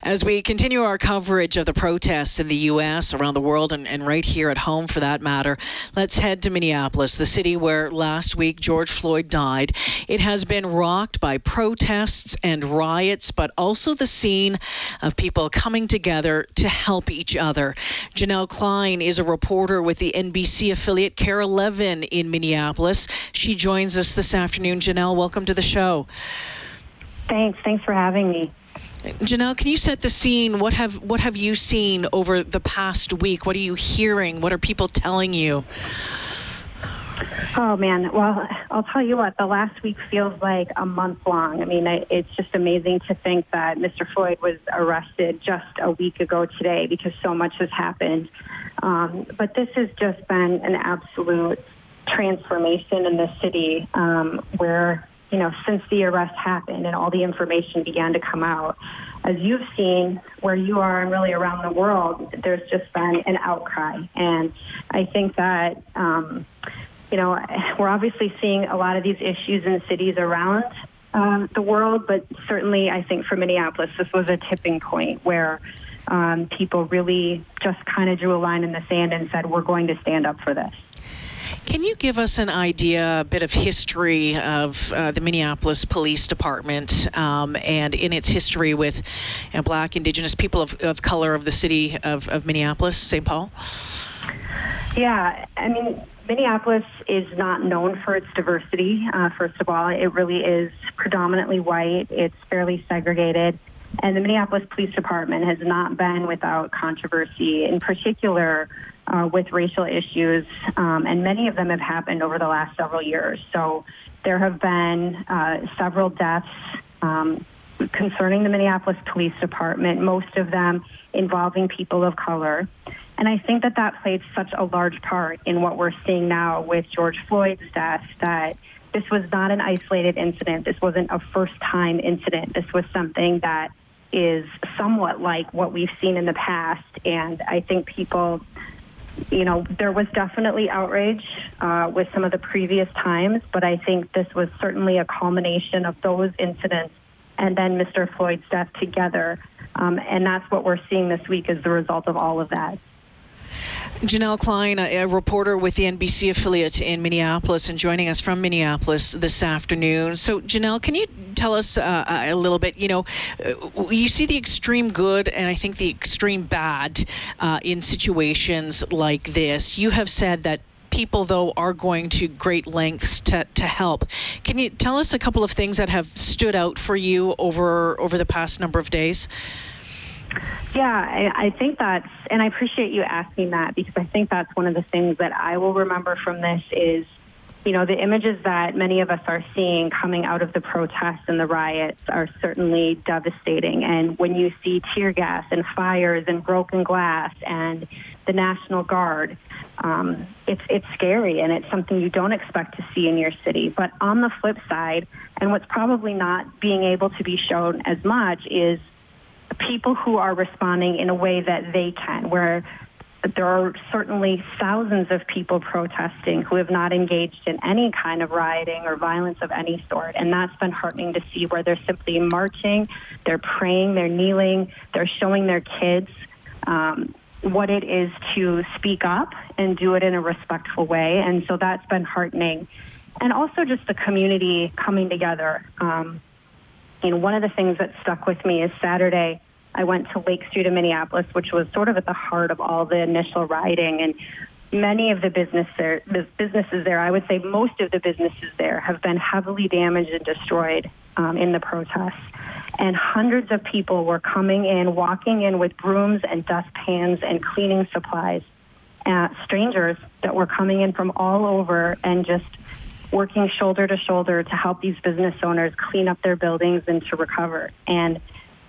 As we continue our coverage of the protests in the U.S., around the world, and, and, right here at home for that matter, let's head to Minneapolis, the city where last week George Floyd died. It has been rocked by protests and riots, but also the scene of people coming together to help each other. Janel Klein is a reporter with the NBC affiliate KARE 11 in Minneapolis. She joins us this afternoon. Janel, welcome to the show. Thanks. Thanks for having me. Janel, can you set the scene? What have what have you seen over the past week? What are you hearing? What are people telling you? Oh man, well, I'll tell you what. The last week feels like a month long. I mean, it's just amazing to think that Mr. Floyd was arrested just a week ago today because so much has happened. Um, but this has just been an absolute transformation in the city um, where you know, since the arrest happened and all the information began to come out, as you've seen where you are and really around the world, there's just been an outcry. And I think that, um, you know, we're obviously seeing a lot of these issues in cities around um, the world, but certainly I think for Minneapolis, this was a tipping point where um, people really just kind of drew a line in the sand and said, we're going to stand up for this. Can you give us an idea, a bit of history of uh, the Minneapolis Police Department um, and in its history with you know, Black, Indigenous people of, of color of the city of, of Minneapolis, St. Paul? Yeah, I mean, Minneapolis is not known for its diversity. Uh, first of all, it really is predominantly white. It's fairly segregated. And the Minneapolis Police Department has not been without controversy, in particular uh, with racial issues, um, and many of them have happened over the last several years. So there have been uh, several deaths um, concerning the Minneapolis Police Department, most of them involving people of color. And I think that that played such a large part in what we're seeing now with George Floyd's death that this was not an isolated incident. This wasn't a first time incident. This was something that is somewhat like what we've seen in the past. And I think people you know, there was definitely outrage uh, with some of the previous times, but I think this was certainly a culmination of those incidents and then Mr. Floyd's death together. Um, and that's what we're seeing this week as the result of all of that. Janel Klein, a, reporter with the NBC affiliate in Minneapolis, and joining us from Minneapolis this afternoon. So, Janel, can you tell us uh, a little bit? You know, uh, you see the extreme good and I think the extreme bad uh, in situations like this. You have said that people, though, are going to great lengths to, to help. Can you tell us a couple of things that have stood out for you over over the past number of days? Yeah, I, I think that's, and I appreciate you asking that because I think that's one of the things that I will remember from this is, you know, the images that many of us are seeing coming out of the protests and the riots are certainly devastating. And when you see tear gas and fires and broken glass and the National Guard, um, it's it's scary and it's something you don't expect to see in your city. But on the flip side, and what's probably not being able to be shown as much is people who are responding in a way that they can, where there are certainly thousands of people protesting who have not engaged in any kind of rioting or violence of any sort. And that's been heartening to see where they're simply marching, they're praying, they're kneeling, they're showing their kids um, what it is to speak up and do it in a respectful way. And so that's been heartening. And also just the community coming together. Um, one of the things that stuck with me is Saturday. I went to Lake Street in Minneapolis, which was sort of at the heart of all the initial rioting, and many of the business there, the businesses there, I would say most of the businesses there, have been heavily damaged and destroyed um, in the protests. And hundreds of people were coming in, walking in with brooms and dustpans and cleaning supplies. Uh, strangers that were coming in from all over and just working shoulder to shoulder to help these business owners clean up their buildings and to recover. And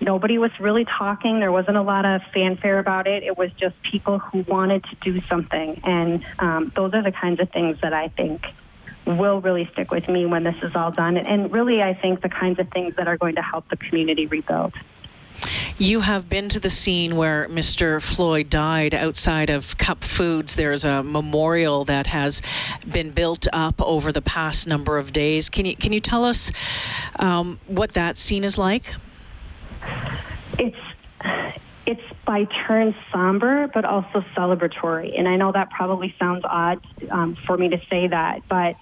nobody was really talking. There wasn't a lot of fanfare about it. It was just people who wanted to do something. And um, those are the kinds of things that I think will really stick with me when this is all done. And really, I think the kinds of things that are going to help the community rebuild. You have been to the scene where Mr. Floyd died outside of Cup Foods. There's a memorial that has been built up over the past number of days. Can you can you tell us um, what that scene is like? It's it's by turns somber, but also celebratory. And I know that probably sounds odd um, for me to say that, but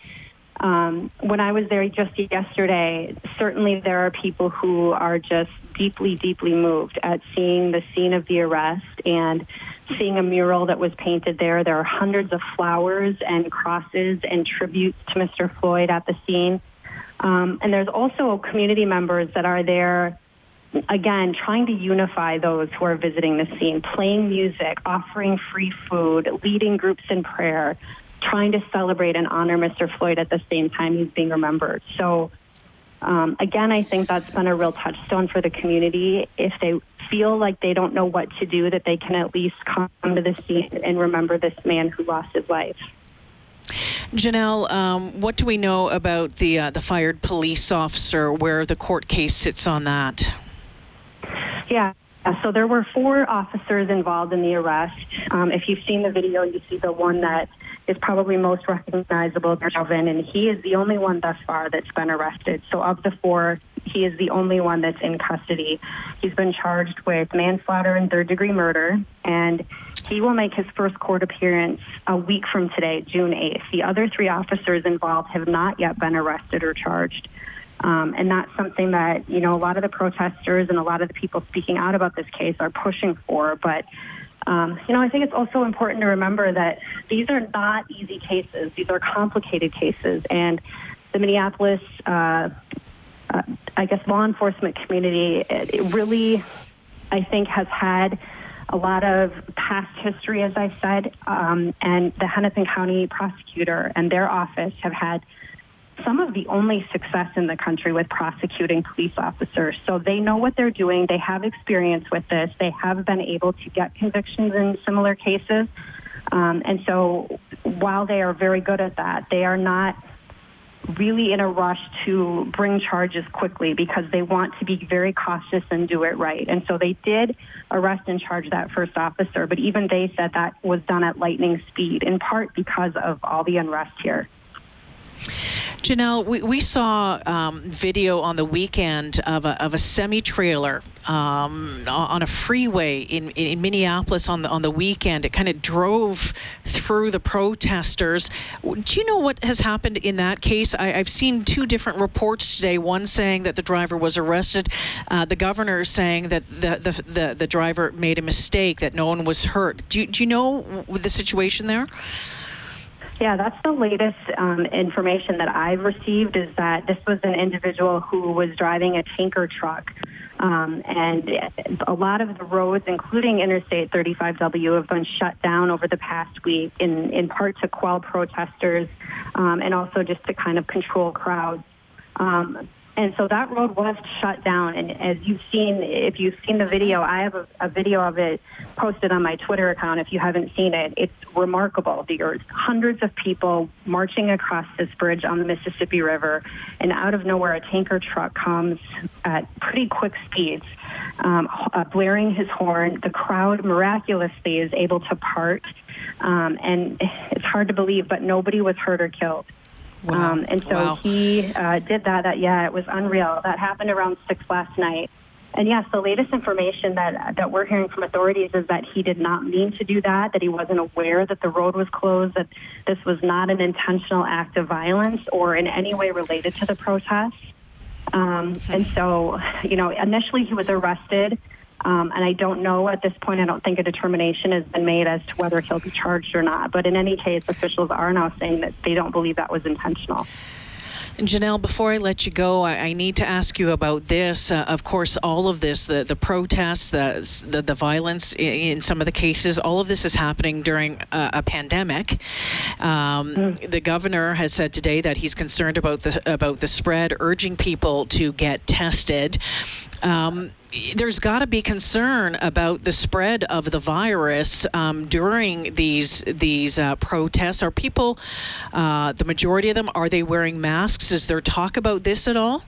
um, when I was there just yesterday, certainly there are people who are just deeply, deeply moved at seeing the scene of the arrest and seeing a mural that was painted there. There are hundreds of flowers and crosses and tributes to Mr. Floyd at the scene. Um, and there's also community members that are there again, trying to unify those who are visiting the scene, playing music, offering free food, leading groups in prayer, trying to celebrate and honor Mr. Floyd at the same time he's being remembered. So, um, again, I think that's been a real touchstone for the community. If they feel like they don't know what to do, that they can at least come to the scene and remember this man who lost his life. Janel, um, what do we know about the uh, the fired police officer? Where the court case sits on that? Yeah. So there were four officers involved in the arrest. Um, if you've seen the video, you see the one that is probably most recognizable, Chauvin, and he is the only one thus far that's been arrested. So of the four, he is the only one that's in custody. He's been charged with manslaughter and third degree murder, and he will make his first court appearance a week from today, June 8th. The other three officers involved have not yet been arrested or charged. Um, and that's something that, you know, a lot of the protesters and a lot of the people speaking out about this case are pushing for. But, um, you know, I think it's also important to remember that these are not easy cases. These are complicated cases. And the Minneapolis, uh, uh, I guess, law enforcement community, it, it really, I think, has had a lot of past history, as I said, um, and the Hennepin County prosecutor and their office have had some of the only success in the country with prosecuting police officers. So they know what they're doing. They have experience with this. They have been able to get convictions in similar cases. Um, and so while they are very good at that, they are not really in a rush to bring charges quickly because they want to be very cautious and do it right. And so they did arrest and charge that first officer, but even they said that was done at lightning speed, in part because of all the unrest here. Janel, we, we saw um, video on the weekend of a, of a semi trailer um, on a freeway in, in Minneapolis on the, on the weekend. It kind of drove through the protesters. Do you know what has happened in that case? I, have seen two different reports today. One saying that the driver was arrested, uh, the governor saying that the, the, the, the driver made a mistake, that no one was hurt. Do do you know the situation there? Yeah, that's the latest um, information that I've received is that this was an individual who was driving a tanker truck. Um, and a lot of the roads, including Interstate 35W, have been shut down over the past week, in, in part to quell protesters um, and also just to kind of control crowds. Um, and so that road was shut down. And as you've seen, if you've seen the video, I have a, a, video of it posted on my Twitter account. If you haven't seen it, it's remarkable. There are hundreds of people marching across this bridge on the Mississippi River, and out of nowhere, a tanker truck comes at pretty quick speeds, um, uh, blaring his horn. The crowd miraculously is able to part, um, and it's hard to believe, but nobody was hurt or killed. Wow. Um, and so wow. he uh, did that. That yeah, it was unreal. That happened around six last night. And yes, the latest information that that we're hearing from authorities is that he did not mean to do that. That he wasn't aware that the road was closed. That this was not an intentional act of violence or in any way related to the protest. Um, and so, you know, initially he was arrested. Um, and I don't know at this point, I don't think a determination has been made as to whether he'll be charged or not. But in any case, officials are now saying that they don't believe that was intentional. And Janel, before I let you go, I, I need to ask you about this. Uh, of course, all of this, the, the protests, the, the, the violence in, in, some of the cases, all of this is happening during a, a pandemic. Um, mm. The governor has said today that he's concerned about the about the spread, urging people to get tested. Um, there's got to be concern about the spread of the virus um, during these these uh, protests. Are people, uh, the majority of them, are they wearing masks? Is there talk about this at all?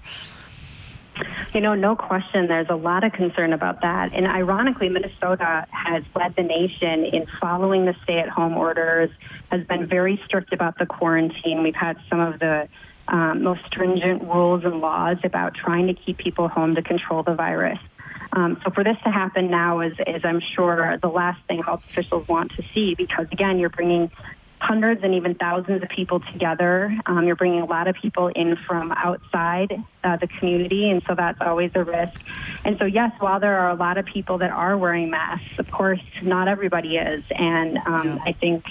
You know, no question, there's a lot of concern about that. And ironically, Minnesota has led the nation in following the stay at home orders, has been very strict about the quarantine. We've had some of the um, most stringent rules and laws about trying to keep people home to control the virus. Um, so for this to happen now is, is, I'm sure, the last thing health officials want to see because, again, you're bringing hundreds and even thousands of people together. Um, you're bringing a lot of people in from outside uh, the community, and so that's always a risk. And so, yes, while there are a lot of people that are wearing masks, of course, not everybody is. And um, yeah. I think,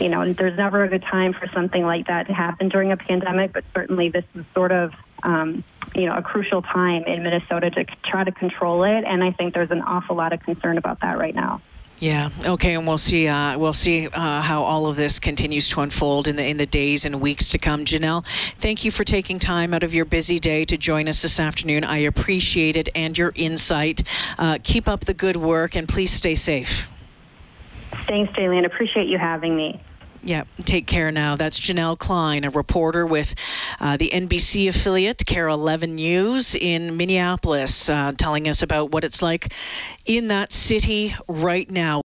you know, there's never a good time for something like that to happen during a pandemic, but certainly this is sort of. Um, you know, a crucial time in Minnesota to try to control it, and I think there's an awful lot of concern about that right now. Yeah. Okay. And we'll see. Uh, we'll see uh, how all of this continues to unfold in the in the days and weeks to come. Janel, thank you for taking time out of your busy day to join us this afternoon. I appreciate it and your insight. Uh, keep up the good work and please stay safe. Thanks, Jaylene. Appreciate you having me. Yeah, take care now. That's Janel Klein, a reporter with uh, the NBC affiliate, KARE 11 News in Minneapolis, uh, telling us about what it's like in that city right now.